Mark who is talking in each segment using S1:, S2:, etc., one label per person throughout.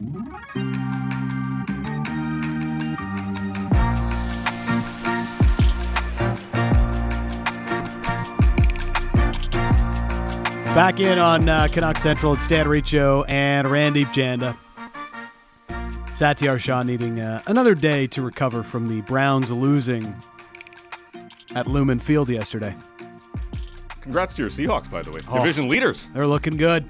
S1: Back in on uh, Canuck Central, it's Dan Riccio and Randip Janda. Satiar Shah needing uh, another day to recover from the Browns losing at Lumen Field yesterday.
S2: Congrats to your Seahawks, by the way.
S1: Oh.
S2: Division leaders.
S1: They're looking good.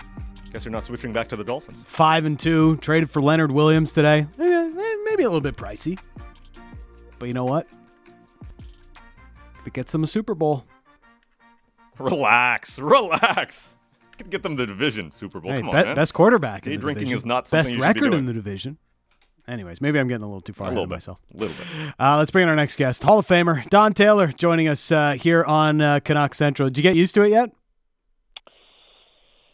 S2: Guess you're not switching back to the Dolphins.
S1: Five and two. Traded for Leonard Williams today. Eh, eh, Maybe a little bit pricey, but you know what? If it gets them a Super Bowl,
S2: Relax, relax. Could get them the division Super Bowl.
S1: hey,
S2: Come on,
S1: be- best quarterback. in
S2: Day
S1: the
S2: drinking
S1: division.
S2: is not something
S1: best
S2: you should be
S1: record in the division. Anyways, maybe I'm getting a little too far
S2: a
S1: ahead of
S2: bit.
S1: myself.
S2: A little bit.
S1: Uh, let's bring in our next guest, Hall of Famer Don Taylor, joining us uh, here on uh, Canuck Central. Did you get used to it yet?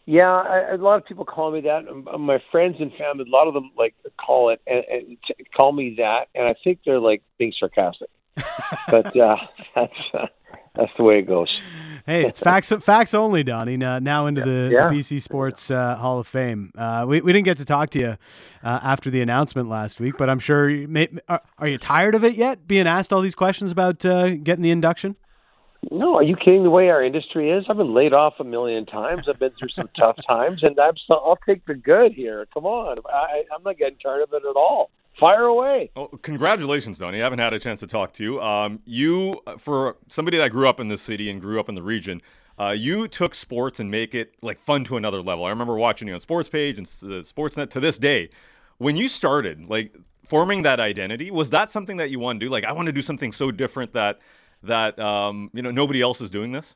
S3: Yeah, I, a lot of people call me that. Um, uh, My friends and family, a lot of them like call it and, and t- call me that, and I think they're like being sarcastic. but uh, that's uh, that's the way it goes.
S1: Hey, it's facts facts only, Donnie. Uh, now into the,
S3: Yeah.
S1: the BC Sports uh, Hall of Fame. Uh, we, we didn't get to talk to you uh, after the announcement last week, but I'm sure. You may, are, are you tired of it yet? Being asked all these questions about uh, getting the induction?
S3: No, are you kidding? The way our industry is, I've been laid off a million times. I've been through some tough times, and I'm so, I'll take the good here. Come on, I, I'm not getting tired of it at all. Fire away.
S2: Oh, congratulations, Donnie. I haven't had a chance to talk to you. Um, you, for somebody that grew up in this city and grew up in the region, uh, you took sports and make it like fun to another level. I remember watching you on Sports Page and uh, Sportsnet to this day. When you started, like forming that identity, was that something that you want to do? Like, I want to do something so different that that um, you know nobody else is doing this.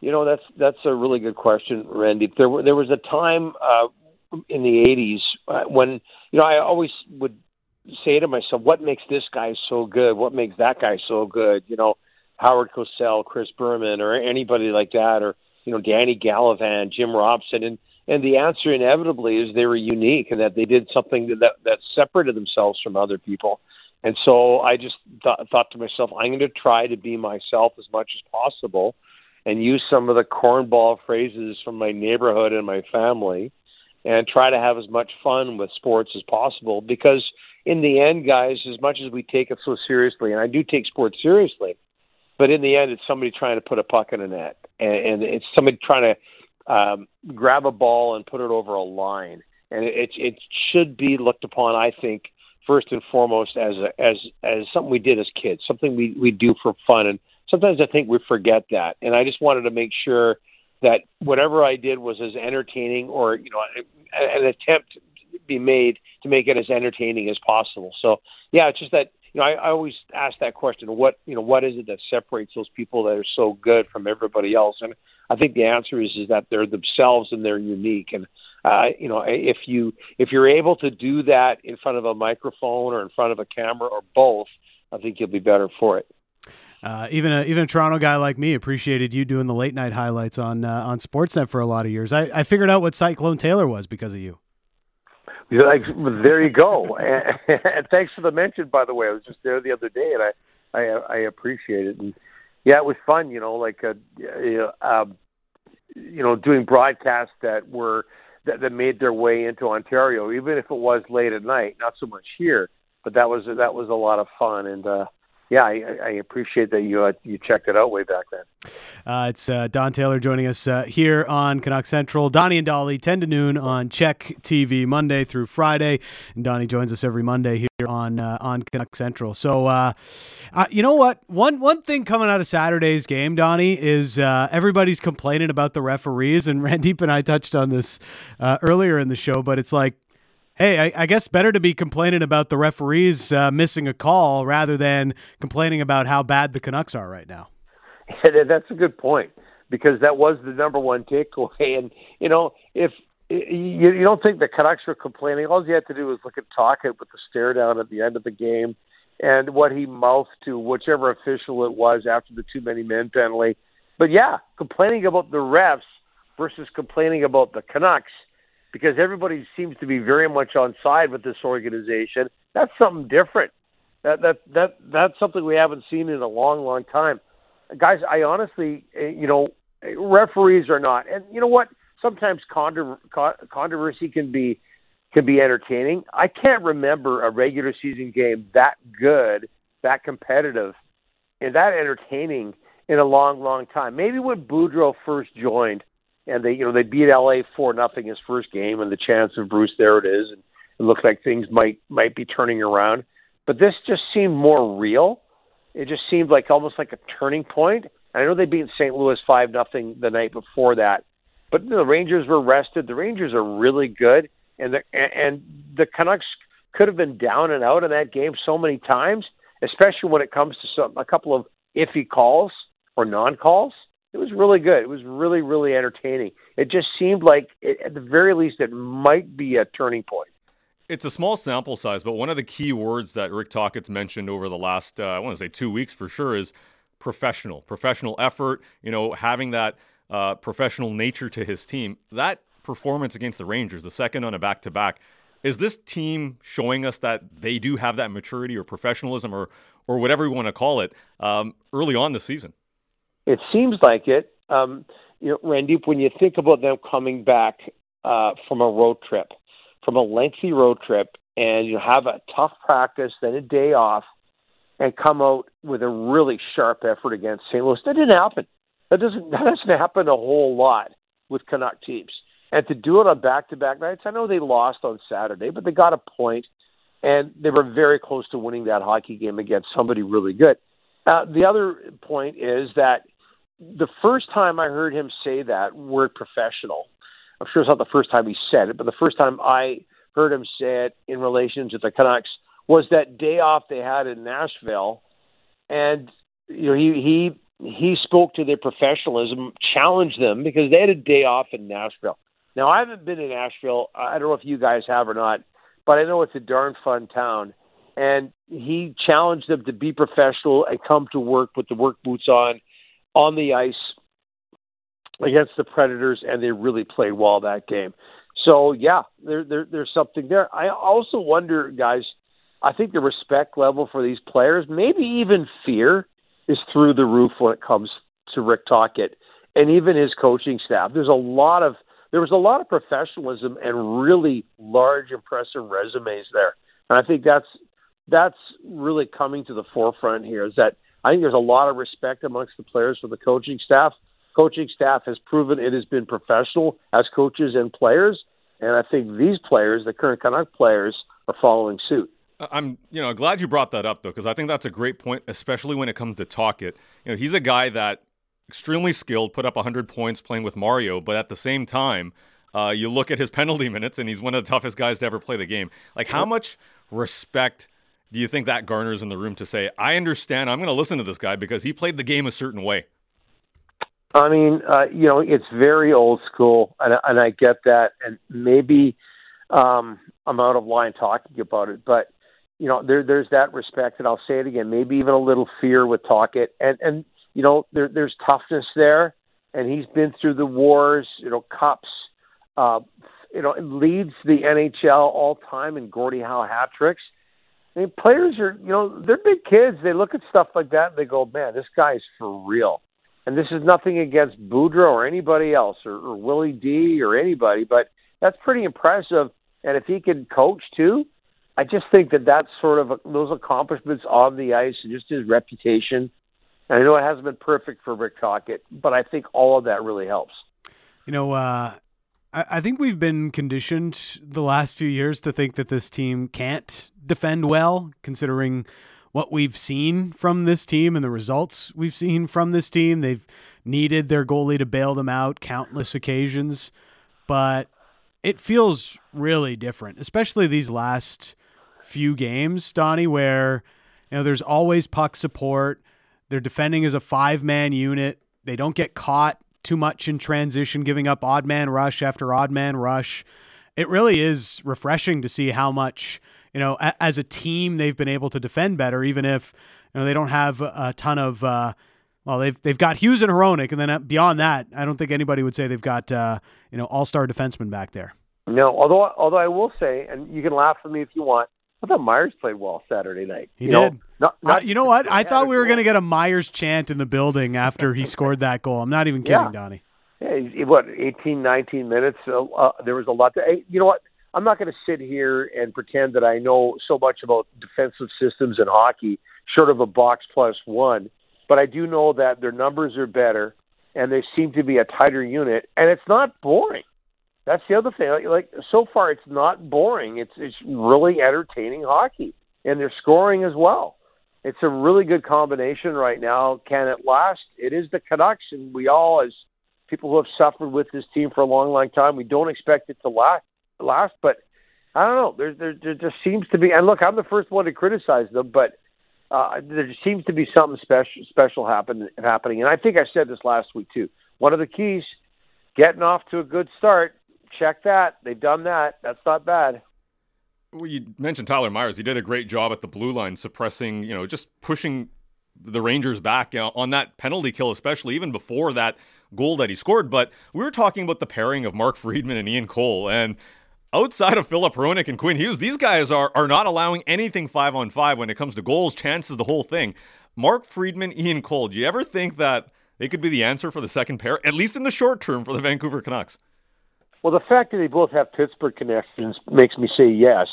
S3: You know, that's that's a really good question, Randy. There were, there was a time uh, in the '80s uh, when you know I always would say to myself, "What makes this guy so good? What makes that guy so good?" You know, Howard Cosell, Chris Berman, or anybody like that, or you know, Danny Gallivan, Jim Robson, and and the answer inevitably is they were unique and that they did something that that separated themselves from other people. And so I just th- thought to myself, I'm going to try to be myself as much as possible and use some of the cornball phrases from my neighborhood and my family and try to have as much fun with sports as possible because in the end guys as much as we take it so seriously and I do take sports seriously but in the end it's somebody trying to put a puck in a net and, and it's somebody trying to um, grab a ball and put it over a line. And it it should be looked upon I think first and foremost as a, as as something we did as kids something we we do for fun and sometimes I think we forget that. And I just wanted to make sure that whatever I did was as entertaining or, you know, an attempt be made to make it as entertaining as possible. So, yeah, it's just that, you know, I, I always ask that question, what, you know, what is it that separates those people that are so good from everybody else? And I think the answer is, is that they're themselves and they're unique. And, uh, you know, if you, if you're able to do that in front of a microphone or in front of a camera or both, I think you'll be better for it.
S1: Uh, even a even a Toronto guy like me appreciated you doing the late night highlights on uh, on Sportsnet for a lot of years. I, I figured out what Cyclone Taylor was because of you.
S3: You're like, there you go. and, and thanks for the mention, by the way. I was just there the other day, and I I, I appreciate it. And yeah, it was fun. You know, like uh, you know, um, you know, doing broadcasts that were that, that made their way into Ontario, even if it was late at night. Not so much here, but that was that was a lot of fun. And uh, yeah, I, I appreciate that you uh, you checked it out way back then.
S1: Uh, it's uh, Don Taylor joining us uh, here on Canuck Central. Donnie and Dolly, 10 to noon on CHEK TV, Monday through Friday. And Donnie joins us every Monday here on uh, on Canuck Central. So, uh, you know what? One one thing coming out of Saturday's game, Donnie, is everybody's complaining about the referees. And Randip and I touched on this earlier in the show, but it's like, Hey, I, I, guess better to be complaining about the referees uh, missing a call rather than complaining about how bad the Canucks are right now.
S3: That's a good point because that was the number one takeaway. And you know, if you, you don't think the Canucks were complaining, all you had to do was look at Tocchet with the stare down at the end of the game and what he mouthed to whichever official it was after the too many men penalty. But yeah, complaining about the refs versus complaining about the Canucks because everybody seems to be very much on side with this organization. That's something different. That that that that's something we haven't seen in a long, long time. Guys, I honestly, eh, you know, referees are not, and you know what? Sometimes contro- controversy can be can be entertaining. I can't remember a regular season game that good, that competitive, and that entertaining in a long, long time. Maybe when Boudreau first joined, and they, you know, they beat LA four nothing his first game, and the chance of Bruce, there it is, and it looks like things might might be turning around. But this just seemed more real. It just seemed like almost like a turning point. I know they beat St. Louis five nothing the night before that, but the Rangers were rested. The Rangers are really good, and the and the Canucks could have been down and out in that game so many times, especially when it comes to some a couple of iffy calls or non calls. It was really good. It was really really entertaining. It just seemed like it, at the very least it might be a turning point.
S2: It's a small sample size, but one of the key words that Rick Tocchet's mentioned over the last, uh, I want to say two weeks for sure, is professional. Professional effort, you know, having that uh, professional nature to his team. That performance against the Rangers, the second on a back to back, is this team showing us that they do have that maturity or professionalism or, or whatever you want to call it um, early on the season?
S3: It seems like it. Um, you know, Randip, when you think about them coming back uh, from a road trip, from a lengthy road trip and you have a tough practice, then a day off, and come out with a really sharp effort against St. Louis. That didn't happen. That doesn't that doesn't happen a whole lot with Canuck teams. And to do it on back to back nights, I know they lost on Saturday, but they got a point and they were very close to winning that hockey game against somebody really good. Uh, the other point is that the first time I heard him say that word professional, I'm sure it's not the first time he said it, but the first time I heard him say it in relation to the Canucks was that day off they had in Nashville, and you know he he he spoke to their professionalism, challenged them because they had a day off in Nashville. Now I haven't been in Nashville. I don't know if you guys have or not, but I know it's a darn fun town. And he challenged them to be professional and come to work with the work boots on, on the ice, against the Predators, and they really played well that game. So yeah, there, there there's something there. I also wonder, guys. I think the respect level for these players, maybe even fear, is through the roof when it comes to Rick Tocchet and even his coaching staff. There's a lot of there was a lot of professionalism and really large, impressive resumes there, and I think that's that's really coming to the forefront here. Is that I think there's a lot of respect amongst the players for the coaching staff coaching staff has proven it has been professional as coaches and players. And I think these players, the current Canuck players, are following suit.
S2: I'm, you know, glad you brought that up though, because I think that's a great point, especially when it comes to Tocchet. You know, he's a guy that extremely skilled, put up 100 points playing with Mario, but at the same time, uh, you look at his penalty minutes, and he's one of the toughest guys to ever play the game. Like, how much respect do you think that garners in the room to say, "I understand, I'm going to listen to this guy because he played the game a certain way"?
S3: I mean, uh, you know, it's very old school, and, and I get that. And maybe um, I'm out of line talking about it, but you know, there, there's that respect, and I'll say it again. Maybe even a little fear with Tocchet, and and you know, there, there's toughness there, and he's been through the wars, you know, cups. Uh, you know, leads the NHL all time in Gordie Howe hat tricks. Mean, players are, you know, they're big kids. They look at stuff like that and they go, man, this guy's for real and this is nothing against Boudreau or anybody else or, or Willie D or anybody, but that's pretty impressive. And if he can coach too, I just think that that's sort of a, those accomplishments on the ice and just his reputation. And I know it hasn't been perfect for Rick Tocchet, but I think all of that really helps.
S1: You know, uh, I, think we've been conditioned the last few years to think that this team can't defend well, considering what we've seen from this team and the results we've seen from this team. They've needed their goalie to bail them out countless occasions, but it feels really different, especially these last few games, Donnie, where you know there's always puck support. They're defending as a five man unit. They don't get caught too much in transition, giving up odd man rush after odd man rush. It really is refreshing to see how much you know, a, as a team, they've been able to defend better, even if you know they don't have a, ton of. Uh, well, they've they've got Hughes and Hronek, and then uh, beyond that, I don't think anybody would say they've got uh, you know all star defensemen back there.
S3: No, although although I will say, and you can laugh at me if you want, I thought Myers played well Saturday night.
S1: He you did. Know, not, not, uh, you know what? I thought we were going to get a Myers chant in the building after he scored that goal. I'm not even kidding,
S3: yeah.
S1: Donnie.
S3: Yeah, what 18, 19 minutes. Uh, uh, there was a lot. To, you know what? I'm not going to sit here and pretend that I know so much about defensive systems in hockey, short of a box plus one. But I do know that their numbers are better, and they seem to be a tighter unit, and it's not boring. That's the other thing. Like, like so far, it's not boring. It's it's really entertaining hockey, and they're scoring as well. It's a really good combination right now. Can it last? It is the Canucks, and we all, as people who have suffered with this team for a long, long time, we don't expect it to last. Last, but I don't know. There, there, there just seems to be. And look, I'm the first one to criticize them, but uh, there seems to be something special, special happen, happening. And I think I said this last week too. One of the keys, getting off to a good start. Check that. They've done that. That's not bad.
S2: Well, you mentioned Tyler Myers. He did a great job at the blue line, suppressing, you know, just pushing the Rangers back you know, on that penalty kill, especially even before that goal that he scored. But we were talking about the pairing of Mark Friedman and Ian Cole, and outside of Filip Hronek and Quinn Hughes, these guys are are not allowing anything five on five when it comes to goals, chances, the whole thing. Mark Friedman, Ian Cole. Do you ever think that they could be the answer for the second pair, at least in the short term, for the Vancouver Canucks?
S3: Well, the fact that they both have Pittsburgh connections makes me say yes,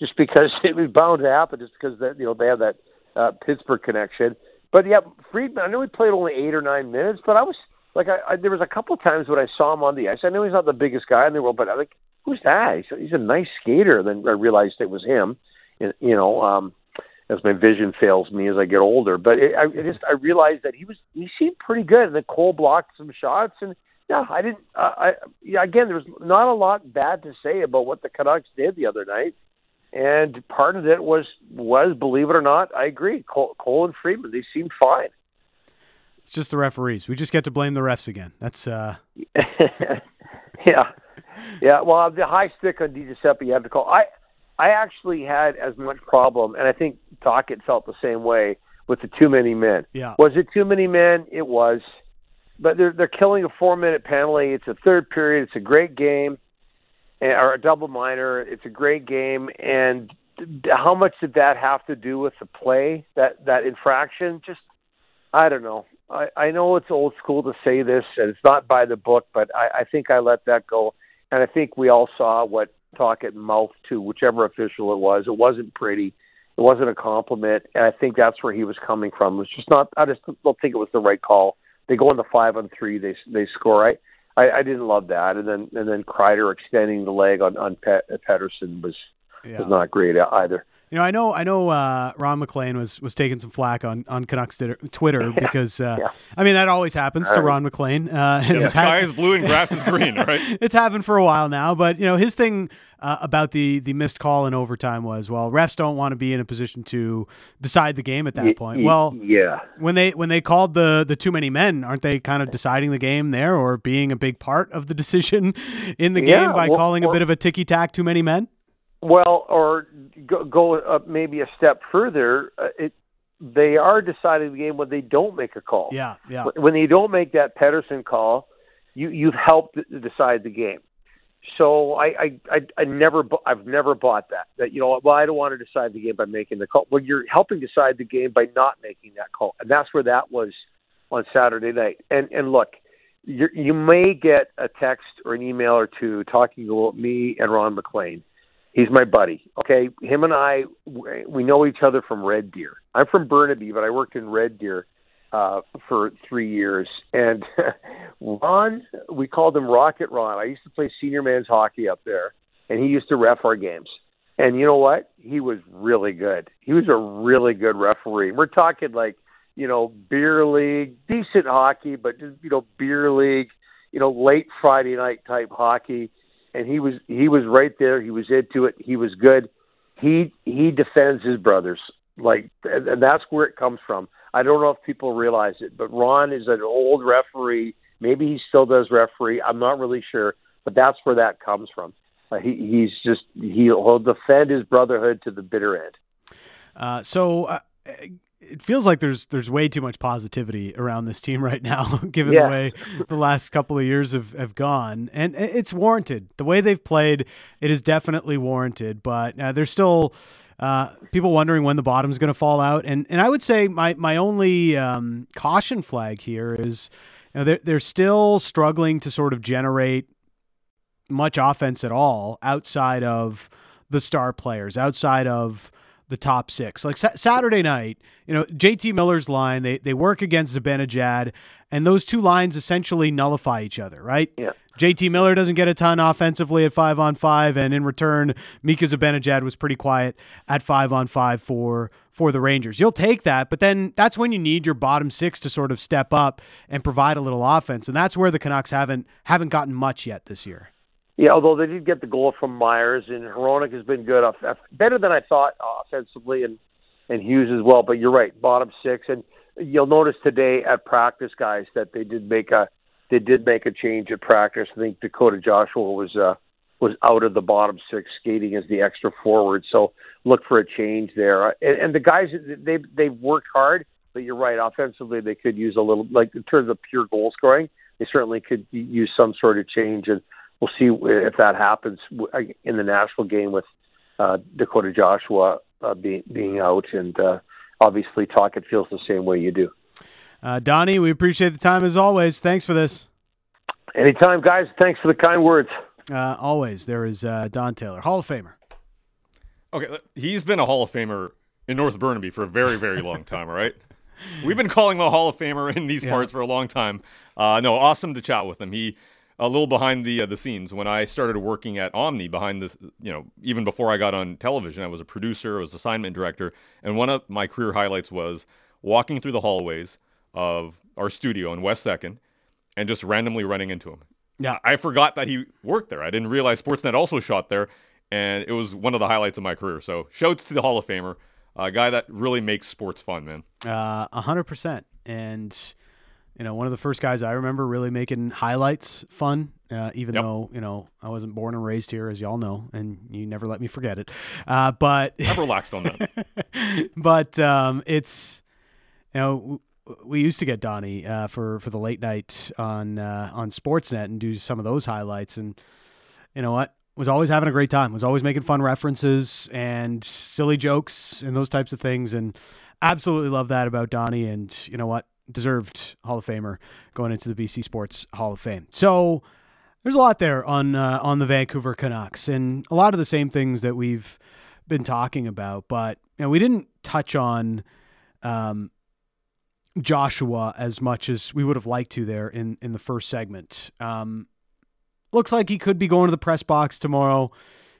S3: just because it was bound to happen, just because that you know they have that uh, Pittsburgh connection. But yeah, Friedman. I know he played only eight or nine minutes, but I was like, I, I there was a couple times when I saw him on the ice. I know he's not the biggest guy in the world, but I like, who's that? He's, he's a nice skater. Then I realized it was him. You know, um, as my vision fails me as I get older. But it, I it just I realized that he was he seemed pretty good, and then Cole blocked some shots, and yeah, I didn't. Uh, I yeah, again, there was not a lot bad to say about what the Canucks did the other night, and part of it was was believe it or not, I agree. Cole, Cole and Friedman, they seemed fine.
S1: It's just the referees. We just get to blame the refs again. That's uh
S3: yeah, yeah. Well, the high stick on Di Giuseppe, you have to call. I I actually had as much problem, and I think Tocchet felt the same way with the too many men.
S1: Yeah.
S3: Was it too many men? It was, but they're they're killing a four minute penalty. It's a third period. It's a great game, eh, or a double minor. It's a great game, and how much did that have to do with the play? That that infraction? Just I don't know. I, I know it's old school to say this, and it's not by the book, but I, I think I let that go. And I think we all saw what Tocchet mouth to whichever official it was. It wasn't pretty. It wasn't a compliment, and I think that's where he was coming from. It was just not. I just don't think it was the right call. They go on the five on three. They they score. I I, I didn't love that, and then and then Kreider extending the leg on on Pet, Pettersson was yeah. was not great either.
S1: You know, I know, I know. Uh, Ron MacLean was was taking some flack on on Canucks Twitter yeah. because, uh, yeah. I mean, that always happens to Ron MacLean.
S2: Uh, yeah, the sky is blue and grass is green, right?
S1: it's happened for a while now, but you know, his thing uh, about the the missed call in overtime was, well, refs don't want to be in a position to decide the game at that y- point.
S3: Y-
S1: well,
S3: yeah,
S1: when they when they called the the too many men, aren't they kind of deciding the game there, or being a big part of the decision in the game by
S3: well,
S1: calling
S3: well,
S1: a bit of a ticky tack too many men?
S3: Well, or go, go up maybe a step further. Uh, it they are deciding the game when they don't make a call.
S1: Yeah, yeah.
S3: When they don't make that Pettersson call, you you've helped decide the game. So I I I, I never I've never bought that that you know well I don't want to decide the game by making the call. Well, you're helping decide the game by not making that call, and that's where that was on Saturday night. And and look, you you may get a text or an email or two talking about me and Ron MacLean He's my buddy. Okay, him and I we know each other from Red Deer. I'm from Burnaby, but I worked in Red Deer uh, for three years. And Ron, we called him Rocket Ron. I used to play senior men's hockey up there, and he used to ref our games. And you know what? He was really good. He was a really good referee. We're talking like you know beer league, decent hockey, but just you know beer league, you know late Friday night type hockey and he was he was right there. He was into it. He was good. He he defends his brothers like, and that's where it comes from. I don't know if people realize it, but Ron is an old referee. Maybe he still does referee. I'm not really sure, but that's where that comes from. Uh, he he's just he'll defend his brotherhood to the bitter end.
S1: Uh, so. Uh, it feels like there's there's way too much positivity around this team right now, given
S3: yeah.
S1: the way the last couple of years have, have gone, and it's warranted. The way they've played, it is definitely warranted. But uh, there's still uh, people wondering when the bottom's going to fall out, and and I would say my my only um, caution flag here is, you know, they're they're still struggling to sort of generate much offense at all outside of the star players, outside of the top six. Like sa- Saturday night, you know, JT Miller's line, they, they work against Zibanejad, and those two lines essentially nullify each other, right?
S3: Yeah.
S1: JT Miller doesn't get a ton offensively at five on five, and in return, Mika Zibanejad was pretty quiet at five on five for for the Rangers. You'll take that, but then that's when you need your bottom six to sort of step up and provide a little offense, and that's where the Canucks haven't haven't gotten much yet this year.
S3: Yeah, although they did get the goal from Myers, and Hronek has been good, uh, better than I thought uh, offensively, and and Hughes as well. But you're right, bottom six, and you'll notice today at practice, guys, that they did make a they did make a change at practice. I think Dakota Joshua was uh, was out of the bottom six, skating as the extra forward. So look for a change there. Uh, and, and the guys they they've worked hard, but you're right. Offensively, they could use a little like in terms of pure goal scoring. They certainly could use some sort of change, and we'll see if that happens in the Nashville game with uh, Dakota Joshua uh, being being out, and uh, obviously Tocchet feels the same way you do.
S1: Uh, Donnie, we appreciate the time as always. Thanks for this.
S3: Anytime, guys. Thanks for the kind words.
S1: Uh, always. There is uh, Don Taylor, Hall of Famer.
S2: Okay, he's been a Hall of Famer in North Burnaby for a very, very long time. All right, we've been calling him a Hall of Famer in these yeah. parts for a long time. Uh, no, awesome to chat with him. He a little behind the uh, the scenes when I started working at Omni behind this you know even before I got on television I was a producer I was assignment director and one of my career highlights was walking through the hallways of our studio in West Second and just randomly running into him.
S1: Yeah.
S2: I forgot that he worked there. I didn't realize Sportsnet also shot there, and it was one of the highlights of my career. So, shouts to the Hall of Famer, a guy that really makes sports fun, man.
S1: Uh, a hundred percent. And you know, one of the first guys I remember really making highlights fun. Uh, even yep. though you know I wasn't born and raised here, as y'all know, and you never let me forget it. Uh, but
S2: I've relaxed on
S1: that. but um, it's you know we used to get Donnie uh, for for the late night on uh, on Sportsnet and do some of those highlights, and you know what was always having a great time. Was always making fun references and silly jokes and those types of things, and absolutely love that about Donnie. And you know what, deserved Hall of Famer going into the BC Sports Hall of Fame. So there's a lot there on uh, on the Vancouver Canucks, and a lot of the same things that we've been talking about, but you know, we didn't touch on. Um, Joshua as much as we would have liked to there in in the first segment. Um, looks like he could be going to the press box tomorrow.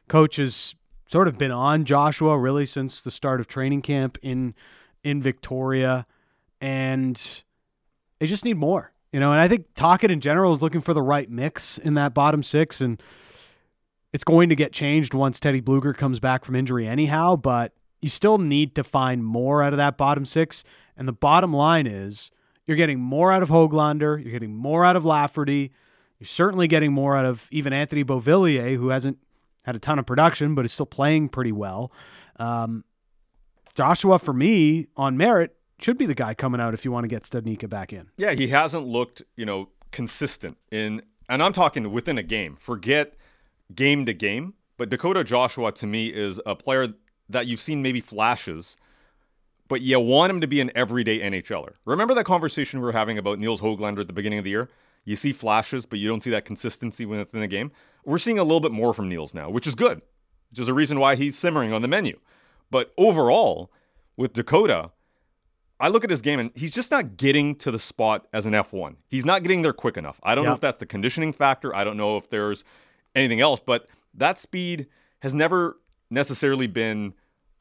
S1: Coach has sort of been on Joshua really since the start of training camp in in Victoria, and they just need more, you know. And I think Tocchet in general is looking for the right mix in that bottom six, and it's going to get changed once Teddy Blueger comes back from injury, anyhow. But you still need to find more out of that bottom six and the bottom line is you're getting more out of Hoglander, you're getting more out of Lafferty, you're certainly getting more out of even Anthony Beauvillier, who hasn't had a ton of production but is still playing pretty well. Um, Joshua, for me, on merit, should be the guy coming out if you want to get Studnicka back in.
S2: Yeah, he hasn't looked, you know, consistent in, and I'm talking within a game. Forget game to game, but Dakota Joshua to me is a player that you've seen maybe flashes but you want him to be an everyday NHLer. Remember that conversation we were having about Nils Hoglander at the beginning of the year? You see flashes, but you don't see that consistency within the game. We're seeing a little bit more from Niels now, which is good, which is a reason why he's simmering on the menu. But overall, with Dakota, I look at his game and he's just not getting to the spot as an F1. He's not getting there quick enough. I don't know if that's the conditioning factor. I don't know if there's anything else, but that speed has never necessarily been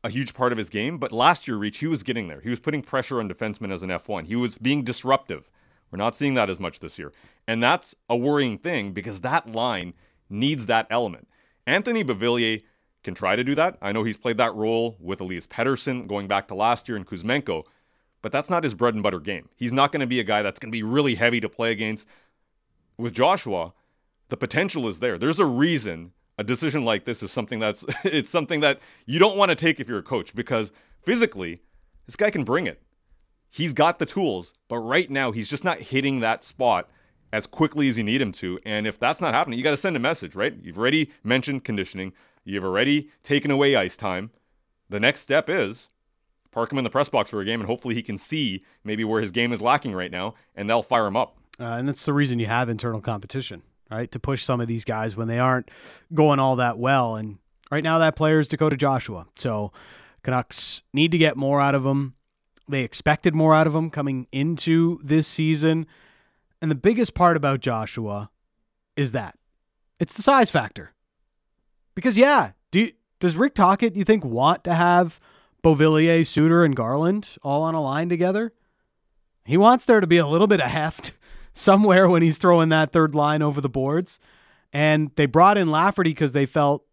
S2: a huge part of his game, but last year, Reach, he was getting there. He was putting pressure on defensemen as an F1. He was being disruptive. We're not seeing that as much this year. And that's a worrying thing because that line needs that element. Anthony Beauvillier can try to do that. I know he's played that role with Elias Pettersson going back to last year and Kuzmenko, but that's not his bread and butter game. He's not going to be a guy that's going to be really heavy to play against. With Joshua, the potential is there. There's a reason a decision like this is something that's it's something that you don't want to take if you're a coach because physically this guy can bring it. He's got the tools, but right now he's just not hitting that spot as quickly as you need him to. And if that's not happening, you got to send a message, right? You've already mentioned conditioning. You've already taken away ice time. The next step is park him in the press box for a game, and hopefully he can see maybe where his game is lacking right now, and they'll fire him up.
S1: Uh, and that's the reason you have internal competition right, to push some of these guys when they aren't going all that well. And right now, that player is Dakota Joshua. So Canucks need to get more out of him. They expected more out of him coming into this season. And the biggest part about Joshua is that it's the size factor. Because, yeah, do does Rick Tocchet, you think, want to have Beauvillier, Suter, and Garland all on a line together? He wants there to be a little bit of heft somewhere when he's throwing that third line over the boards. And they brought in Lafferty because they felt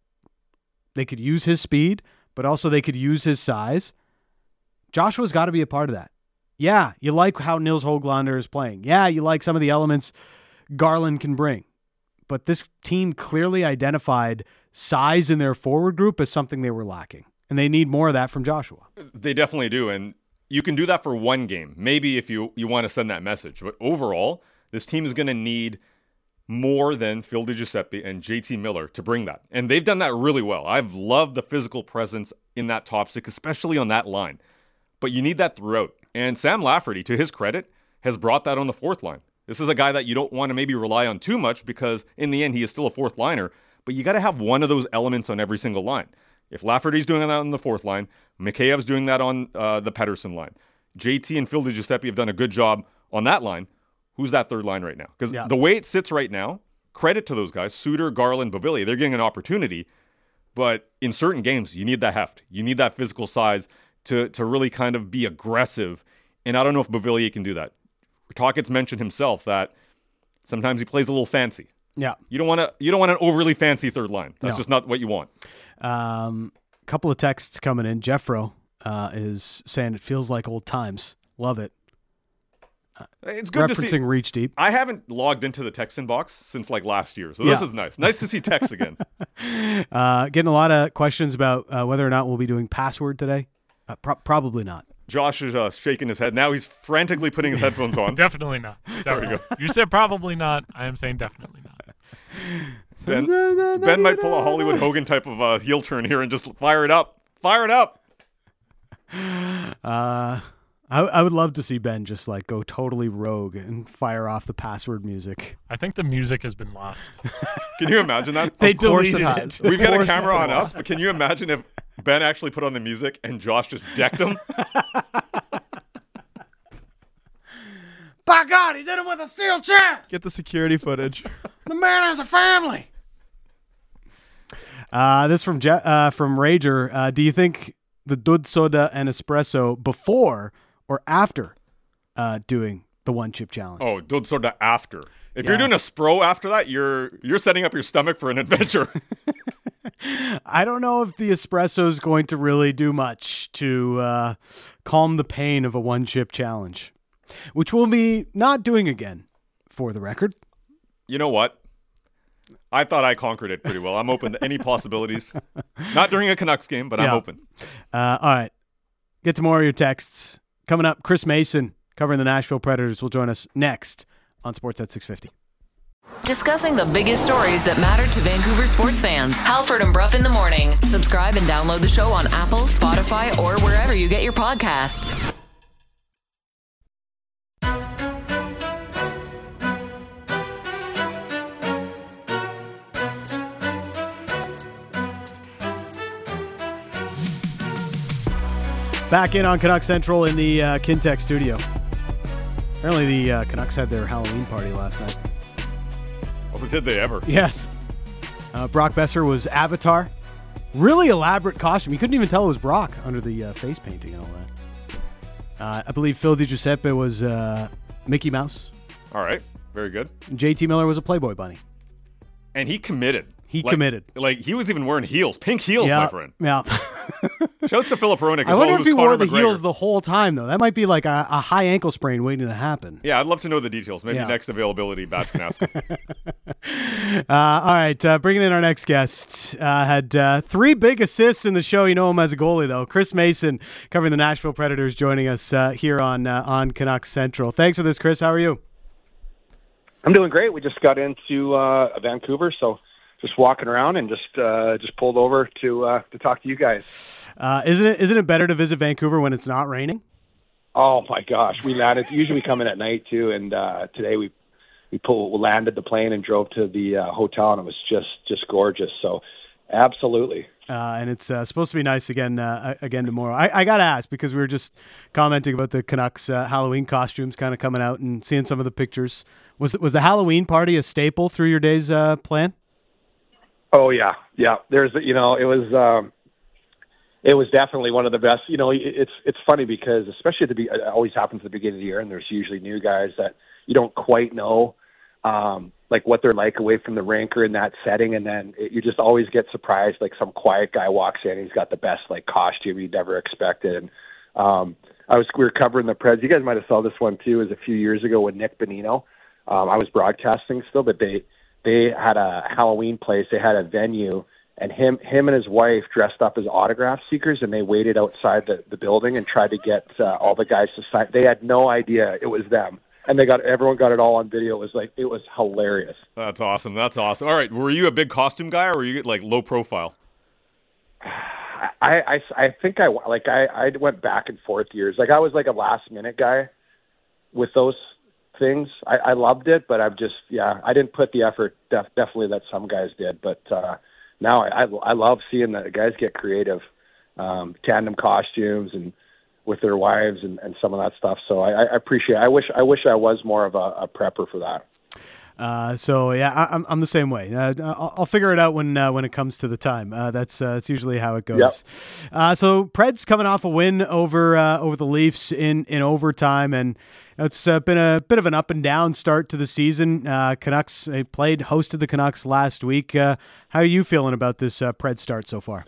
S1: they could use his speed, but also they could use his size. Joshua's got to be a part of that. Yeah, you like how Nils Hoglander is playing. Yeah, you like some of the elements Garland can bring. But this team clearly identified size in their forward group as something they were lacking. And they need more of that from Joshua.
S2: They definitely do. And you can do that for one game, maybe if you, you want to send that message. But overall, this team is going to need more than Phil DiGiuseppe and JT Miller to bring that. And they've done that really well. I've loved the physical presence in that top six, especially on that line. But you need that throughout. And Sam Lafferty, to his credit, has brought that on the fourth line. This is a guy that you don't want to maybe rely on too much because in the end he is still a fourth liner, but you got to have one of those elements on every single line. If Lafferty's doing that on the fourth line, Mikheyev's doing that on uh, the Pettersson line. JT and Phil DiGiuseppe have done a good job on that line. Who's that third line right now? Because
S1: Yeah.
S2: the way it sits right now, credit to those guys, Suter, Garland, Bavilli, they're getting an opportunity. But in certain games, you need that heft. You need that physical size to to really kind of be aggressive. And I don't know if Beauvillier can do that. Tocchet's mentioned himself that sometimes he plays a little fancy.
S1: Yeah.
S2: You don't want to. You don't want an overly fancy third line. That's
S1: No.
S2: just not what you want.
S1: Um, couple of texts coming in. Jeffro uh, is saying it feels like old times. Love it.
S2: It's good to see.
S1: Referencing Reach Deep.
S2: I haven't logged into the text inbox since like last year, so this
S1: Yeah.
S2: is nice. Nice to see text again.
S1: Uh, getting a lot of questions about uh, whether or not we'll be doing password today. Uh, pro- probably not.
S2: Josh is uh, shaking his head now. He's frantically putting his headphones on.
S4: Definitely not. Definitely. You said probably not. I am saying definitely not.
S2: Ben, ben might pull a Hollywood Hogan type of uh, heel turn here and just fire it up. Fire it up.
S1: Uh, I, I would love to see Ben just like go totally rogue and fire off the password music.
S4: I think the music has been lost.
S2: Can you imagine that?
S1: They
S5: Of course it
S1: deleted
S5: has.
S1: it.
S2: We've got a camera on us, but can you imagine if Ben actually put on the music and Josh just decked him?
S1: By God, he's in him with a steel chair.
S5: Get the security footage.
S1: The man has a family. Uh, this from Je- uh, from Rager. Uh, do you think the Dud Soda and espresso before or after uh, doing the one chip challenge?
S2: Oh, dude, soda after. If
S1: Yeah.
S2: you're doing a spro after that, you're you're setting up your stomach for an adventure.
S1: I don't know if the espresso is going to really do much to uh, calm the pain of a one chip challenge, which we'll be not doing again, for the record.
S2: You know what? I thought I conquered it pretty well. I'm open to any possibilities. Not during a Canucks game, but I'm open.
S1: Uh, all right. Get to more of your texts. Coming up, Chris Mason covering the Nashville Predators will join us next on Sportsnet 650.
S6: Discussing the biggest stories that matter to Vancouver sports fans. Halford and Brough in the morning. Subscribe and download the show on Apple, Spotify, or wherever you get your podcasts.
S1: Back in on Canuck Central in the uh, Kintech studio. Apparently, the uh, Canucks had their Halloween party last night.
S2: Oh, did they ever?
S1: Yes. Uh, Brock Boeser was Avatar. Really elaborate costume. You couldn't even tell it was Brock under the uh, face painting and all that. Uh, I believe Phil DiGiuseppe was uh, Mickey Mouse.
S2: All right. Very good.
S1: JT Miller was a Playboy bunny.
S2: And he committed.
S1: He
S2: Like-
S1: committed.
S2: Like he was even wearing heels, pink heels,
S1: yeah,
S2: my friend.
S1: Yeah.
S2: Shouts to Filip Hronek. as
S1: I wonder
S2: who
S1: if he
S2: was
S1: wore the
S2: McGregor.
S1: heels the whole time, though. That might be like a, a high ankle sprain waiting to happen.
S2: Yeah, I'd love to know the details. Maybe
S1: Yeah.
S2: next availability, Batch can ask.
S1: Uh, all right, uh, bringing in our next guest. Uh, had uh, three big assists in the show. You know him as a goalie, though. Chris Mason, covering the Nashville Predators, joining us uh, here on uh, on Canucks Central. Thanks for this, Chris. How are you?
S7: I'm doing great. We just got into uh, Vancouver, so just walking around and just uh, just pulled over to uh, to talk to you guys.
S1: Uh, isn't it isn't it better to visit Vancouver when it's not raining?
S7: Oh my gosh, we landed. Usually we come in at night too, and uh, today we we pulled, landed the plane and drove to the uh, hotel, and it was just just gorgeous. So, absolutely.
S1: Uh, and it's uh, supposed to be nice again uh, again tomorrow. I, I got to ask because we were just commenting about the Canucks uh, Halloween costumes kind of coming out and seeing some of the pictures. Was was the Halloween party a staple through your day's uh, plan?
S7: Oh yeah, yeah. There's you know it was um, it was definitely one of the best. You know it's it's funny because especially at the be- it always happens at the beginning of the year and there's usually new guys that you don't quite know um, like what they're like away from the rink or in that setting, and then it, you just always get surprised. Like some quiet guy walks in, he's got the best like costume you'd never expected. And um, I was we were covering the Preds. You guys might have saw this one too. It was a few years ago with Nick Bonino. Um, I was broadcasting still, but they they had a Halloween place. They had a venue, and him him and his wife dressed up as autograph seekers, and they waited outside the the building and tried to get uh, all the guys to sign. They had no idea it was them and they got everyone got it all on video. It was like it was hilarious.
S2: That's awesome. That's awesome. All right, were you a big costume guy, or were you like low profile?
S7: I I, I think I like I I went back and forth years. Like I was like a last minute guy with those things. I, I loved it, but I've just yeah. I didn't put the effort def, definitely that some guys did. But uh, now I, I I love seeing the guys get creative, um, tandem costumes and with their wives and, and some of that stuff. So I, I appreciate. I wish I wish I was more of a, a prepper for that.
S1: Uh, so yeah, I, am I'm, I'm the same way. Uh, I'll, I'll, figure it out when uh, when it comes to the time. Uh, that's uh, that's usually how it goes. Yep. Uh, so Preds coming off a win over over the Leafs in in overtime, and it's been a bit of an up and down start to the season. Canucks played hosted the Canucks last week. how are you feeling about this Pred start so far?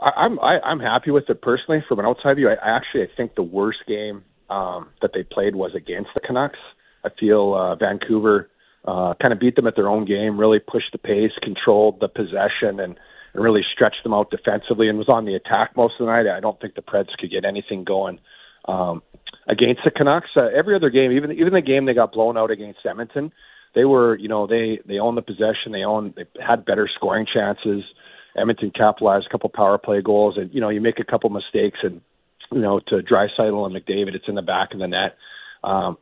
S7: I, I'm I, I'm happy with it personally. From an outside view, I, I actually I think the worst game um, that they played was against the Canucks. I feel uh, Vancouver uh, kind of beat them at their own game, really pushed the pace, controlled the possession, and, and really stretched them out defensively, and was on the attack most of the night. I don't think the Preds could get anything going um, against the Canucks. Uh, every other game, even even the game they got blown out against Edmonton, they were you know they they owned the possession, they owned they had better scoring chances. Edmonton capitalized a couple power play goals, and you know you make a couple mistakes, and you know to Draisaitl and McDavid, it's in the back of the net. Um,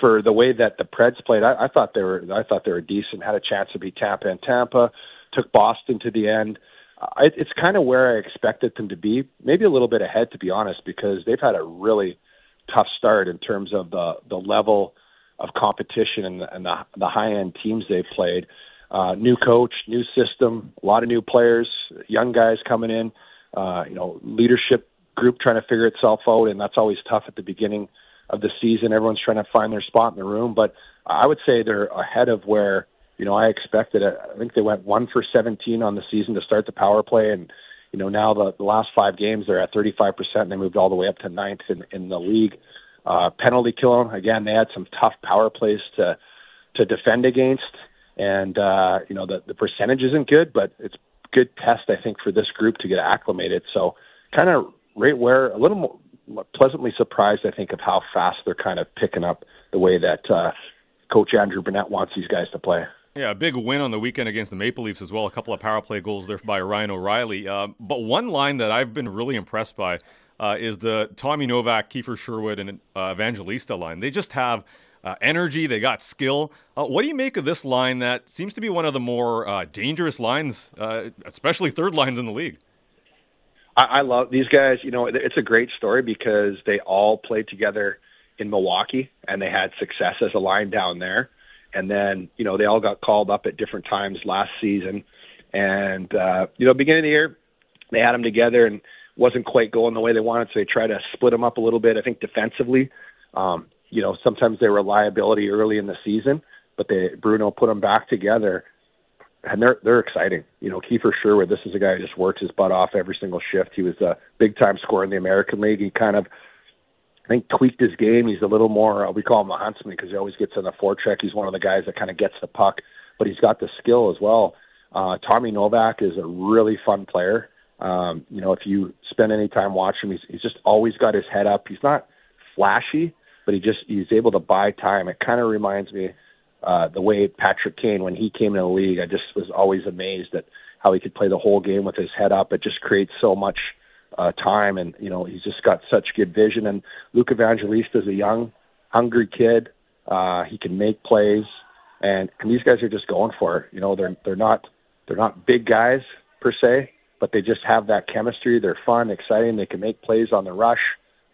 S7: for the way that the Preds played, I, I thought they were I thought they were decent, had a chance to beat Tampa and Tampa, took Boston to the end. I, it's kind of where I expected them to be, maybe a little bit ahead to be honest, because they've had a really tough start in terms of the the level of competition and the, and the, the high end teams they've played uh, new coach, new system, a lot of new players, young guys coming in, uh, you know, leadership group trying to figure itself out, and that's always tough at the beginning of the season. Everyone's trying to find their spot in the room, but I would say they're ahead of where you know I expected. I think they went one for 17 on the season to start the power play, and you know now the, the last five games they're at 35 percent. And They moved all the way up to ninth in, in the league. Uh, penalty kill again. They had some tough power plays to to defend against and uh, you know the the percentage isn't good, but it's good test I think for this group to get acclimated. So kind of right where a little more pleasantly surprised I think of how fast they're kind of picking up the way that uh, Coach Andrew Brunette wants these guys to play.
S2: Yeah, a big win on the weekend against the Maple Leafs as well. A couple of power play goals there by Ryan O'Reilly. Uh, but one line that I've been really impressed by uh, is the Tommy Novak, Kiefer Sherwood, and uh, Evangelista line. They just have uh, energy, they got skill. Uh, what do you make of this line that seems to be one of the more dangerous lines, especially third lines in the league?
S7: I, I love these guys. You know, it's a great story because they all played together in Milwaukee and they had success as a line down there. And then, you know, they all got called up at different times last season. And, uh, you know, beginning of the year, they had them together and wasn't quite going the way they wanted. So they tried to split them up a little bit, I think, defensively. Um, you know, sometimes they were a liability early in the season, but they Bruno put them back together, and they're they're exciting. You know, Kiefer Sherwood, this is a guy who just works his butt off every single shift. He was a big time scorer in the American League. He kind of I think tweaked his game. He's a little more. Uh, we call him a huntsman because he always gets in the forecheck. He's one of the guys that kind of gets the puck, but he's got the skill as well. Uh, Tommy Novak is a really fun player. Um, you know, if you spend any time watching him, he's, he's just always got his head up. He's not flashy, but he just he's able to buy time. It kind of reminds me uh, the way Patrick Kane when he came in the league. I just was always amazed at how he could play the whole game with his head up. It just creates so much uh, time, and you know he's just got such good vision. And Luke Evangelista is a young, hungry kid. Uh, he can make plays, and and these guys are just going for it. You know, they're they're not they're not big guys per se, but they just have that chemistry. They're fun, exciting. They can make plays on the rush.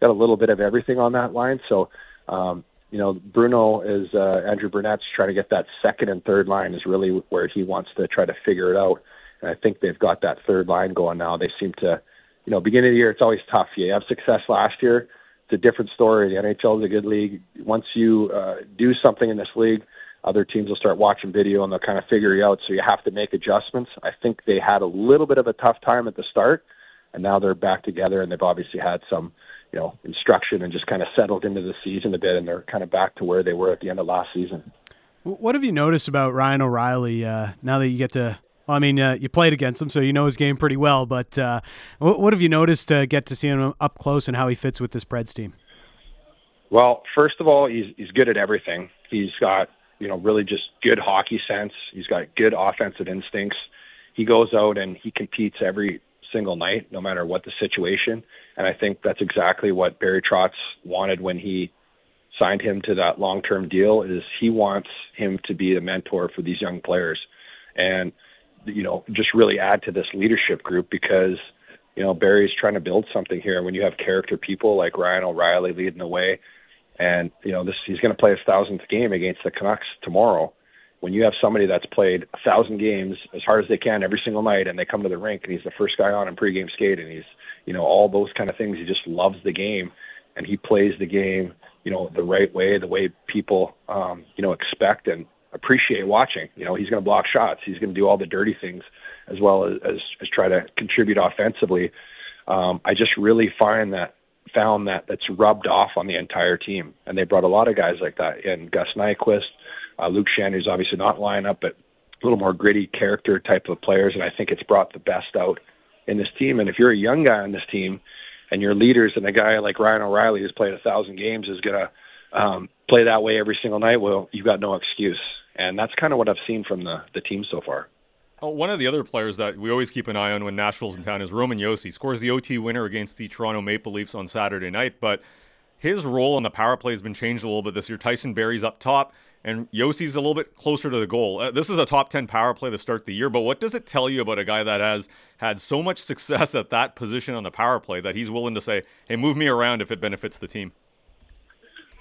S7: Got a little bit of everything on that line. So, um, you know, Bruno is uh, Andrew Brunette's trying to get that second and third line is really where he wants to try to figure it out. And I think they've got that third line going now. They seem to, you know, beginning of the year it's always tough. You have success last year. It's a different story. The NHL is a good league. Once you uh, do something in this league, other teams will start watching video and they'll kind of figure you out. So you have to make adjustments. I think they had a little bit of a tough time at the start, and now they're back together, and they've obviously had some, you know, instruction and just kind of settled into the season a bit, and they're kind of back to where they were at the end of last season.
S1: What have you noticed about Ryan O'Reilly uh, now that you get to? Well, I mean, uh, you played against him, so you know his game pretty well. But uh, what have you noticed to get to see him up close and how he fits with this Preds team?
S7: Well, first of all, he's he's good at everything. He's got you know, really just good hockey sense. He's got good offensive instincts. He goes out and he competes every single night, no matter what the situation. And I think that's exactly what Barry Trotz wanted when he signed him to that long-term deal. Is he wants him to be a mentor for these young players, and you know, just really add to this leadership group because you know Barry's trying to build something here. And when you have character people like Ryan O'Reilly leading the way, and you know, this he's going to play his thousandth game against the Canucks tomorrow. When you have somebody that's played a thousand games as hard as they can every single night, and they come to the rink and he's the first guy on in pregame skate, and he's you know all those kind of things. He just loves the game, and he plays the game you know the right way, the way people um, you know expect and appreciate watching. You know, he's going to block shots. He's going to do all the dirty things as well as, as, as try to contribute offensively. Um, I just really find that found that that's rubbed off on the entire team. And they brought a lot of guys like that in Gus Nyquist, uh, Luke Schenn, who's obviously not lineup, but a little more gritty character type of players. And I think it's brought the best out in this team. And if you're a young guy on this team and your leaders and a guy like Ryan O'Reilly who's played a thousand games is to um, play that way every single night, well, you've got no excuse. And that's kind of what I've seen from the, the team so far.
S2: Oh, one of the other players that we always keep an eye on when Nashville's in town is Roman Josi. Scores the OT winner against the Toronto Maple Leafs on Saturday night, but his role on the power play has been changed a little bit this year. Tyson Barrie's up top, and Josi's a little bit closer to the goal. Uh, this is a top 10 power play to start the year, but what does it tell you about a guy that has had so much success at that position on the power play that he's willing to say, hey, move me around if it benefits the team?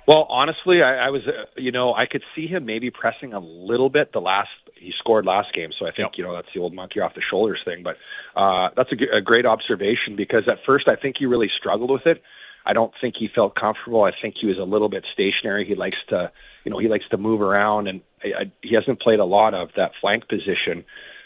S7: Well, honestly, I, I was, uh, you know, I could see him maybe pressing a little bit the last he scored last game, so I think yep. you know that's the old monkey off the shoulders thing. But uh, that's a, g- a great observation because at first I think he really struggled with it. I don't think he felt comfortable. I think he was a little bit stationary. He likes to, you know, he likes to move around, and I, I, he hasn't played a lot of that flank position.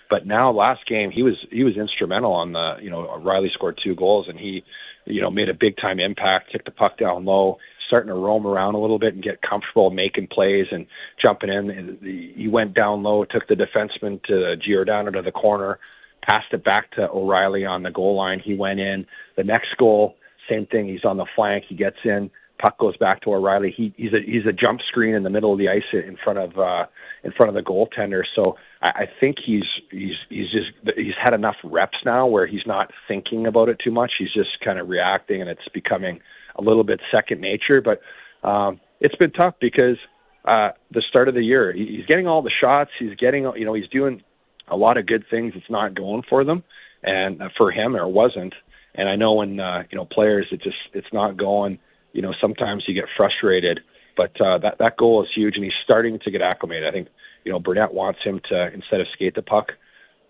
S7: But now, last game, he was he was instrumental on the, you know, Riley scored two goals, and he, you know, made a big time impact, took the puck down low starting to roam around a little bit and get comfortable making plays and jumping in. He went down low, took the defenseman to Giordano to the corner, passed it back to O'Reilly on the goal line. He went in. The next goal, same thing. He's on the flank. He gets in. Puck goes back to O'Reilly. He, he's a he's a jump screen in the middle of the ice in front of uh, in front of the goaltender. So I, I think he's he's he's just he's had enough reps now where he's not thinking about it too much. He's just kind of reacting, and it's becoming a little bit second nature. But um, it's been tough because uh, the start of the year, he's getting all the shots. He's getting, you know, he's doing a lot of good things. It's not going for them, and uh, for him, or wasn't. And I know when uh, you know players, it just it's not going. You know, sometimes you get frustrated, but uh, that that goal is huge, and he's starting to get acclimated. I think you know Brunette wants him to instead of skate the puck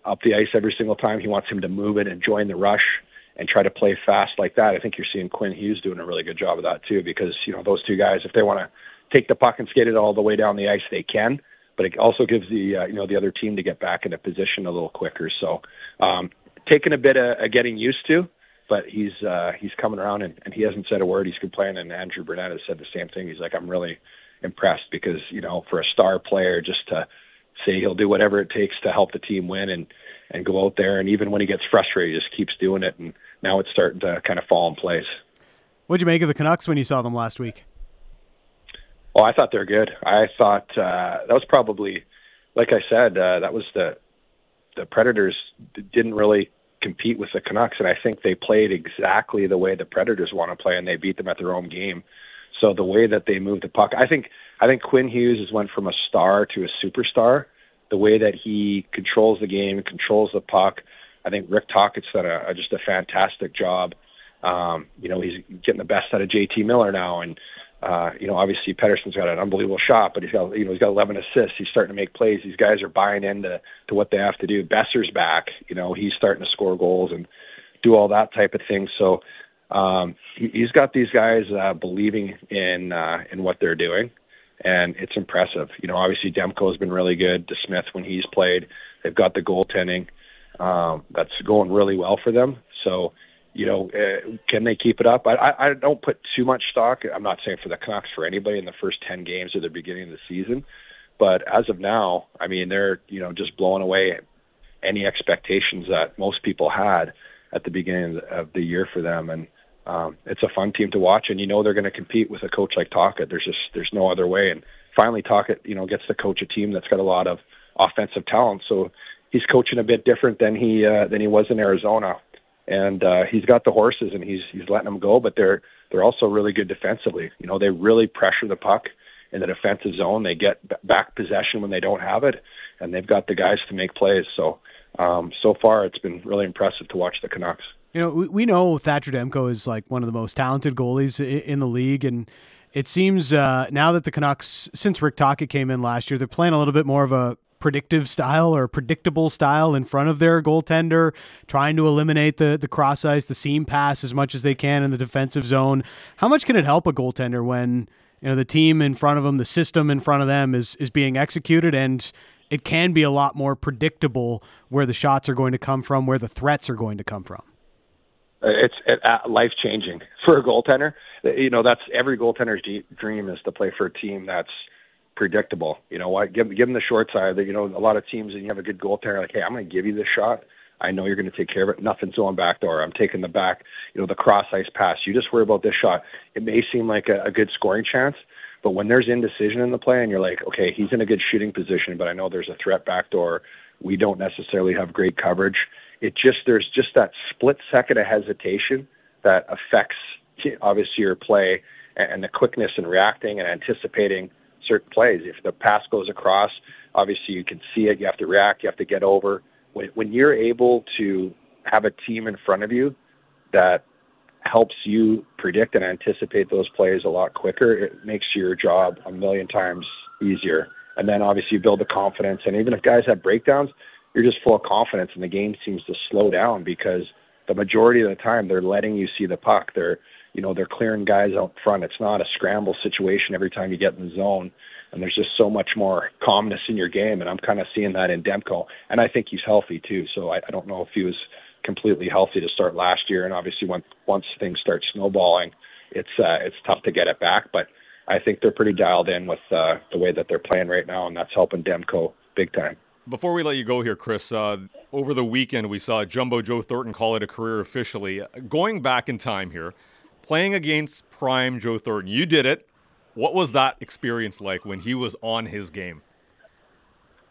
S7: up the ice every single time, he wants him to move it and join the rush and try to play fast like that. I think you're seeing Quinn Hughes doing a really good job of that too, because you know those two guys, if they want to take the puck and skate it all the way down the ice, they can. But it also gives the uh, you know the other team to get back into position a little quicker. So um, taking a bit of, of getting used to, but he's uh, he's coming around and, and he hasn't said a word. He's complaining. And Andrew Brunette has said the same thing. He's like, I'm really impressed because you know for a star player just to say he'll do whatever it takes to help the team win and and go out there and even when he gets frustrated, he just keeps doing it. And now it's starting to kind of fall in place.
S1: What'd you make of the Canucks when you saw them last week?
S7: Well, I thought they're good. I thought uh, that was probably, like I said, uh, that was the the Predators didn't really compete with the Canucks, and I think they played exactly the way the Predators want to play, and they beat them at their own game. So the way that they moved the puck, I think I think Quinn Hughes has went from a star to a superstar. The way that he controls the game, controls the puck. I think Rick Tocchet's done a, just a fantastic job. Um, you know, he's getting the best out of JT Miller now, and uh, you know, obviously Pettersson's got an unbelievable shot, but he's got you know he's got 11 assists. He's starting to make plays. These guys are buying into to what they have to do. Boeser's back. You know, he's starting to score goals and do all that type of thing. So um, he, he's got these guys uh, believing in uh, in what they're doing, and it's impressive. You know, obviously Demko has been really good. To Smith when he's played, they've got the goaltending um, that's going really well for them. So you know, uh, can they keep it up? I, I, don't put too much stock. I'm not saying for the Canucks for anybody in the first 10 games or the beginning of the season, but as of now, I mean, they're you know just blowing away any expectations that most people had at the beginning of the year for them, and um, it's a fun team to watch. And you know they're going to compete with a coach like Tocchet. There's just there's no other way. And finally, Tocchet, you know, gets to coach a team that's got a lot of offensive talent. So he's coaching a bit different than he uh, than he was in Arizona and uh, he's got the horses and he's he's letting them go, but they're they're also really good defensively. You know, they really pressure the puck in the defensive zone. They get back possession when they don't have it, and they've got the guys to make plays. So um, so far, it's been really impressive to watch the Canucks.
S1: You know, we, we know Thatcher Demko is like one of the most talented goalies in the league, and it seems uh, now that the Canucks, since Rick Tocchet came in last year, they're playing a little bit more of a predictive style or predictable style in front of their goaltender, trying to eliminate the the cross ice, the seam pass as much as they can in the defensive zone. How much can it help a goaltender when you know the team in front of them, the system in front of them is is being executed and it can be a lot more predictable where the shots are going to come from, where the threats are going to come from.
S7: It's uh, life changing for a goaltender. You know, that's every goaltender's dream is to play for a team that's predictable. You know what? Give give them the short side. That you know a lot of teams, and you have a good goaltender. Like, hey, I'm going to give you this shot. I know you're going to take care of it. Nothing's going back door. I'm taking the back. You know the cross ice pass. You just worry about this shot. It may seem like a, a good scoring chance, but when there's indecision in the play, and you're like, okay, he's in a good shooting position, but I know there's a threat back door. We don't necessarily have great coverage. It just there's just that split second of hesitation that affects obviously your play and the quickness in reacting and anticipating certain plays. If the pass goes across, obviously you can see it. You have to react. You have to get over. When, when you're able to have a team in front of you that helps you predict and anticipate those plays a lot quicker, it makes your job a million times easier. And then obviously you build the confidence. And even if guys have breakdowns, you're just full of confidence, and the game seems to slow down because the majority of the time they're letting you see the puck. They're you know they're clearing guys out front. It's not a scramble situation every time you get in the zone, and there's just so much more calmness in your game. And I'm kind of seeing that in Demko, and I think he's healthy too. So I, I don't know if he was completely healthy to start last year, and obviously once once things start snowballing, it's uh, it's tough to get it back. But I think they're pretty dialed in with uh, the way that they're playing right now, and that's helping Demko big time.
S2: Before we let you go here, Chris, uh, over the weekend we saw Jumbo Joe Thornton call it a career officially. Going back in time here, playing against prime Joe Thornton. You did it. What was that experience like when he was on his game?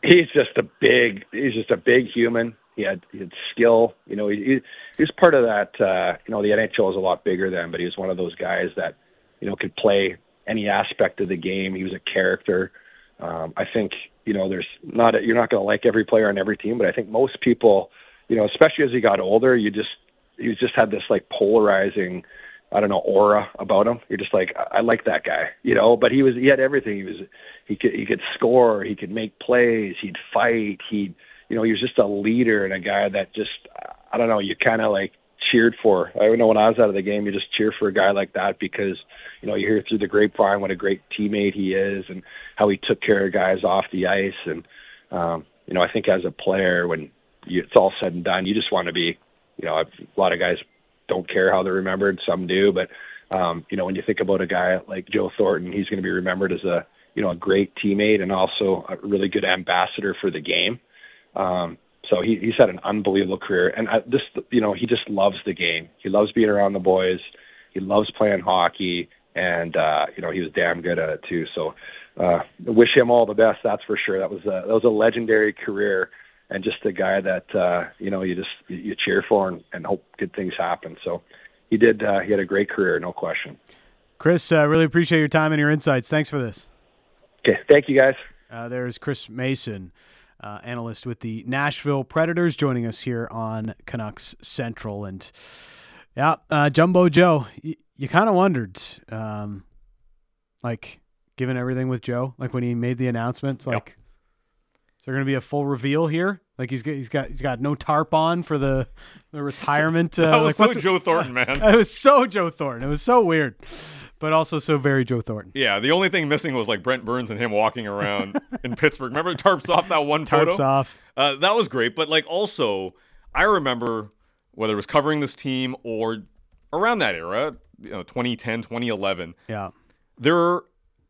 S7: He's just a big. He's just a big human. He had, he had skill. You know, he, he's part of that. Uh, you know, the NHL is a lot bigger than, but he was one of those guys that, you know, could play any aspect of the game. He was a character. Um, I think you know, there's not a, you're not going to like every player on every team, but I think most people, you know, especially as he got older, you just he just had this like polarizing I don't know aura about him. You're just like I, I like that guy, you know. But he was he had everything. He was he could he could score. He could make plays. He'd fight. He'd you know he was just a leader and a guy that just I don't know. You kind of like cheered for. I know when I was out of the game, you just cheer for a guy like that because you know you hear through the grapevine what a great teammate he is and how he took care of guys off the ice. And um, you know I think as a player, when you, it's all said and done, you just want to be. You know, a lot of guys don't care how they're remembered. Some do, but um, you know, when you think about a guy like Joe Thornton, he's going to be remembered as a you know a great teammate and also a really good ambassador for the game. Um, so he, he's had an unbelievable career, and I, this you know he just loves the game. He loves being around the boys. He loves playing hockey, and uh, you know he was damn good at it too. So uh, wish him all the best. That's for sure. That was a, that was a legendary career and just a guy that uh, you know you just you cheer for and, and hope good things happen. So he did. Uh, he had a great career, no question.
S1: Chris, uh, really appreciate your time and your insights. Thanks for this.
S7: Okay, thank you guys.
S1: Uh, there's Chris Mason, uh, analyst with the Nashville Predators, joining us here on Canucks Central. And yeah, uh, Jumbo Joe, y- you kind of wondered, um, like, given everything with Joe, like when he made the announcement, like, is there going to be a full reveal here? Like he's got, he's got he's got no tarp on for the the retirement. Uh,
S2: That was
S1: like,
S2: so
S1: what's-
S2: Joe Thornton, man.
S1: It was so Joe Thornton. It was so weird, but also so very Joe Thornton.
S2: Yeah, the only thing missing was like Brent Burns and him walking around in Pittsburgh. Remember tarps off that one photo?
S1: Tarps off.
S2: Uh, that was great, but like also, I remember whether it was covering this team or around that era, you know, 2010, 2011.
S1: Yeah.
S2: There,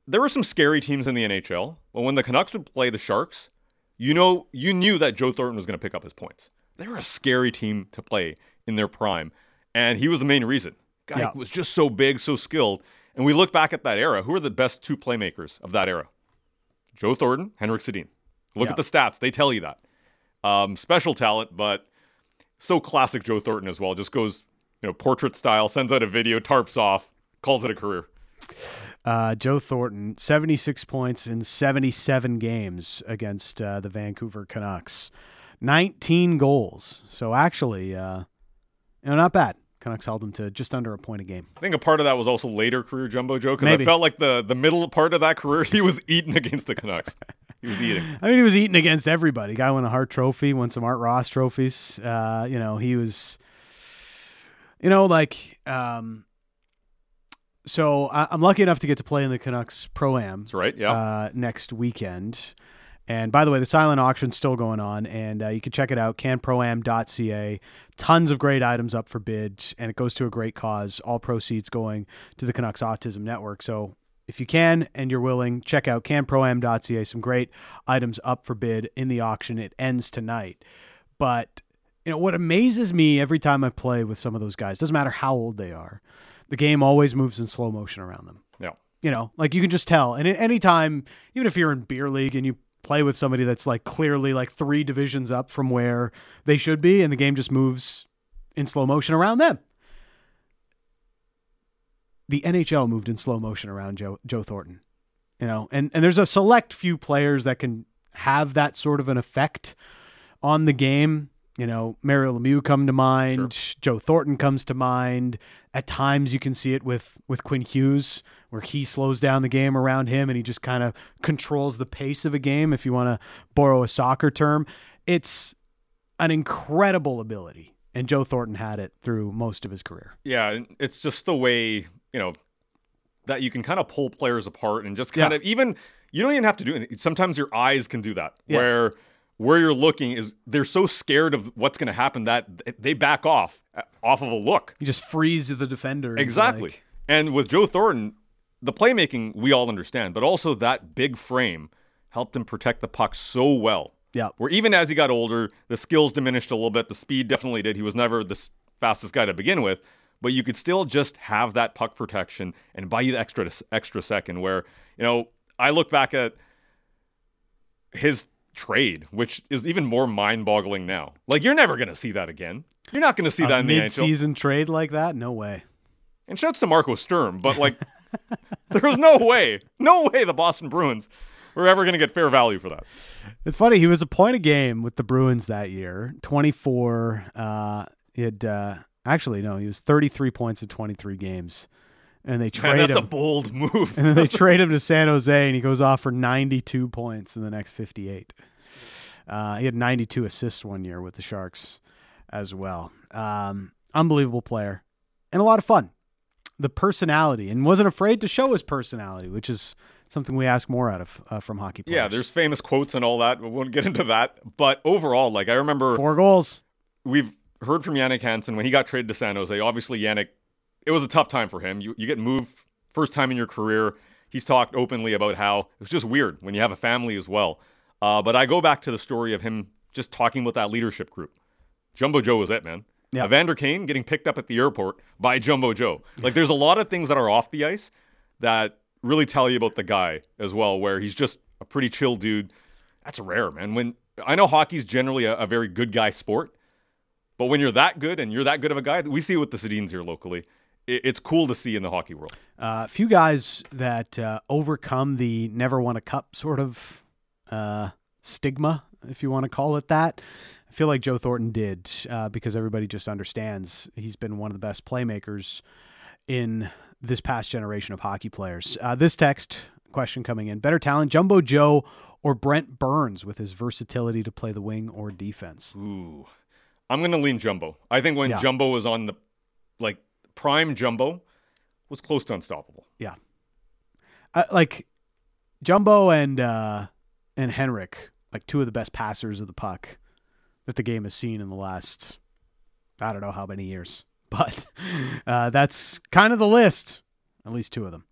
S2: there were some scary teams in the NHL. But when the Canucks would play the Sharks, you know, you knew that Joe Thornton was going to pick up his points. They were a scary team to play in their prime, and he was the main reason. Guy
S1: Yeah.
S2: was just so big, so skilled. And we look back at that era. Who are the best two playmakers of that era? Joe Thornton, Henrik Sedin. Look
S1: Yeah.
S2: at the stats; they tell you that. Um, special talent, but so classic Joe Thornton as well. Just goes, you know, portrait style, sends out a video, tarps off, calls it a career.
S1: Uh, Joe Thornton, 76 points in 77 games against uh, the Vancouver Canucks. 19 goals. So actually, uh, you know, not bad. Canucks held him to just under a point a game.
S2: I think a part of that was also later career Jumbo Joe because I felt like the the middle part of that career he was eating against the Canucks. he was eating.
S1: I mean, he was eating against everybody. Guy won a Hart Trophy, won some Art Ross trophies. Uh, you know, he was, you know, like, um, so I, I'm lucky enough to get to play in the Canucks Pro Am.
S2: That's right. Yeah.
S1: uh, next weekend. And by the way, the silent auction's still going on, and uh, you can check it out, canproam.ca. Tons of great items up for bid, and it goes to a great cause. All proceeds going to the Canucks Autism Network. So if you can and you're willing, check out canproam.ca. Some great items up for bid in the auction. It ends tonight. But you know what amazes me every time I play with some of those guys, doesn't matter how old they are, the game always moves in slow motion around them
S2: yeah.
S1: you know, like you can just tell. And at any time, even if you're in beer league and you play with somebody that's like clearly like three divisions up from where they should be, and the game just moves in slow motion around them. The NHL moved in slow motion around Joe Joe Thornton, you know, and and there's a select few players that can have that sort of an effect on the game. You know, Mario Lemieux come to mind. Joe Thornton comes to mind. At times, you can see it with with Quinn Hughes, where he slows down the game around him, and he just kind of controls the pace of a game. If you want to borrow a soccer term, it's an incredible ability, and Joe Thornton had it through most of his career.
S2: Yeah. It's just the way you know that you can kind of pull players apart and just kind
S1: Yeah.
S2: of even you don't even have to do it. Sometimes your eyes can do that.
S1: Yes.
S2: Where where you're looking is they're so scared of what's going to happen that they back off uh, off of a look.
S1: You just freeze the defender.
S2: Exactly.
S1: like-
S2: and with Joe Thornton, the playmaking we all understand, but also that big frame helped him protect the puck so well.
S1: yeah.
S2: Where even as he got older, the skills diminished a little bit. The speed definitely did. He was never the fastest guy to begin with, but you could still just have that puck protection and buy you the extra extra second. Where you know I look back at his trade, which is even more mind-boggling now. Like you're never going to see that again. You're not going to see
S1: A
S2: that in
S1: mid-season trade like that? No way.
S2: And shouts to Marco Sturm, but like, there was no way, no way the Boston Bruins were ever going to get fair value for that.
S1: It's funny. He was a point a game with the Bruins that year. Twenty four. Uh, he had uh, actually no. He was thirty three points in twenty three games, and they
S2: Man,
S1: trade
S2: that's a
S1: him.
S2: bold move.
S1: and then they trade him to San Jose, and he goes off for ninety two points in the next fifty eight. Uh, he had ninety two assists one year with the Sharks as well. Um, unbelievable player and a lot of fun. The personality and wasn't afraid to show his personality, which is something we ask more out of uh, from hockey players.
S2: yeah, there's famous quotes and all that. We won't get into that. But overall, like I remember
S1: four goals.
S2: we've heard from Jannik Hansen when he got traded to San Jose. Obviously, Jannik, it was a tough time for him. You, you get moved first time in your career. He's talked openly about how it was just weird when you have a family as well. Uh, but I go back to the story of him just talking with that leadership group. Jumbo Joe was it, man.
S1: Yeah.
S2: Evander Kane getting picked up at the airport by Jumbo Joe. Like, there's a lot of things that are off the ice that really tell you about the guy as well, where he's just a pretty chill dude. That's rare, man. When I know hockey's generally a, a very good guy sport, but when you're that good and you're that good of a guy, we see it with the Sedins here locally. It, it's cool to see in the hockey world.
S1: A uh, few guys that uh, overcome the never won a cup sort of uh, stigma, if you want to call it that. I feel like Joe Thornton did uh, because everybody just understands he's been one of the best playmakers in this past generation of hockey players. Uh, this text question coming in better talent, Jumbo Joe or Brent Burns with his versatility to play the wing or defense?
S2: Ooh. I'm going to lean Jumbo. I think when
S1: Yeah.
S2: Jumbo was on the like prime Jumbo was close to unstoppable.
S1: Yeah. Uh, like Jumbo and uh, and Henrik, like two of the best passers of the puck that the game has seen in the last I don't know how many years. But uh, that's kind of the list. At least two of them.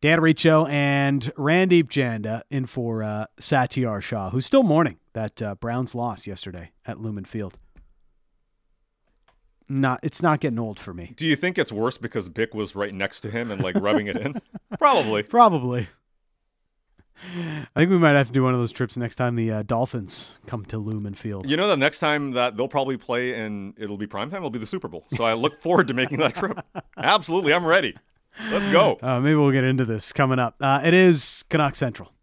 S1: Dan Riccio and Randip Janda in for uh, Satiar Shah, who's still mourning that uh, Browns loss yesterday at Lumen Field. Not, it's not getting old for me.
S2: Do you think it's worse because Bick was right next to him and like rubbing it in? Probably.
S1: Probably. I think we might have to do one of those trips next time the uh, Dolphins come to Lumen Field.
S2: You know, the next time that they'll probably play and it'll be prime time, it'll be the Super Bowl. So I look forward to making that trip. Absolutely, I'm ready. Let's go.
S1: Uh, maybe we'll get into this coming up. Uh, it is Canuck Central.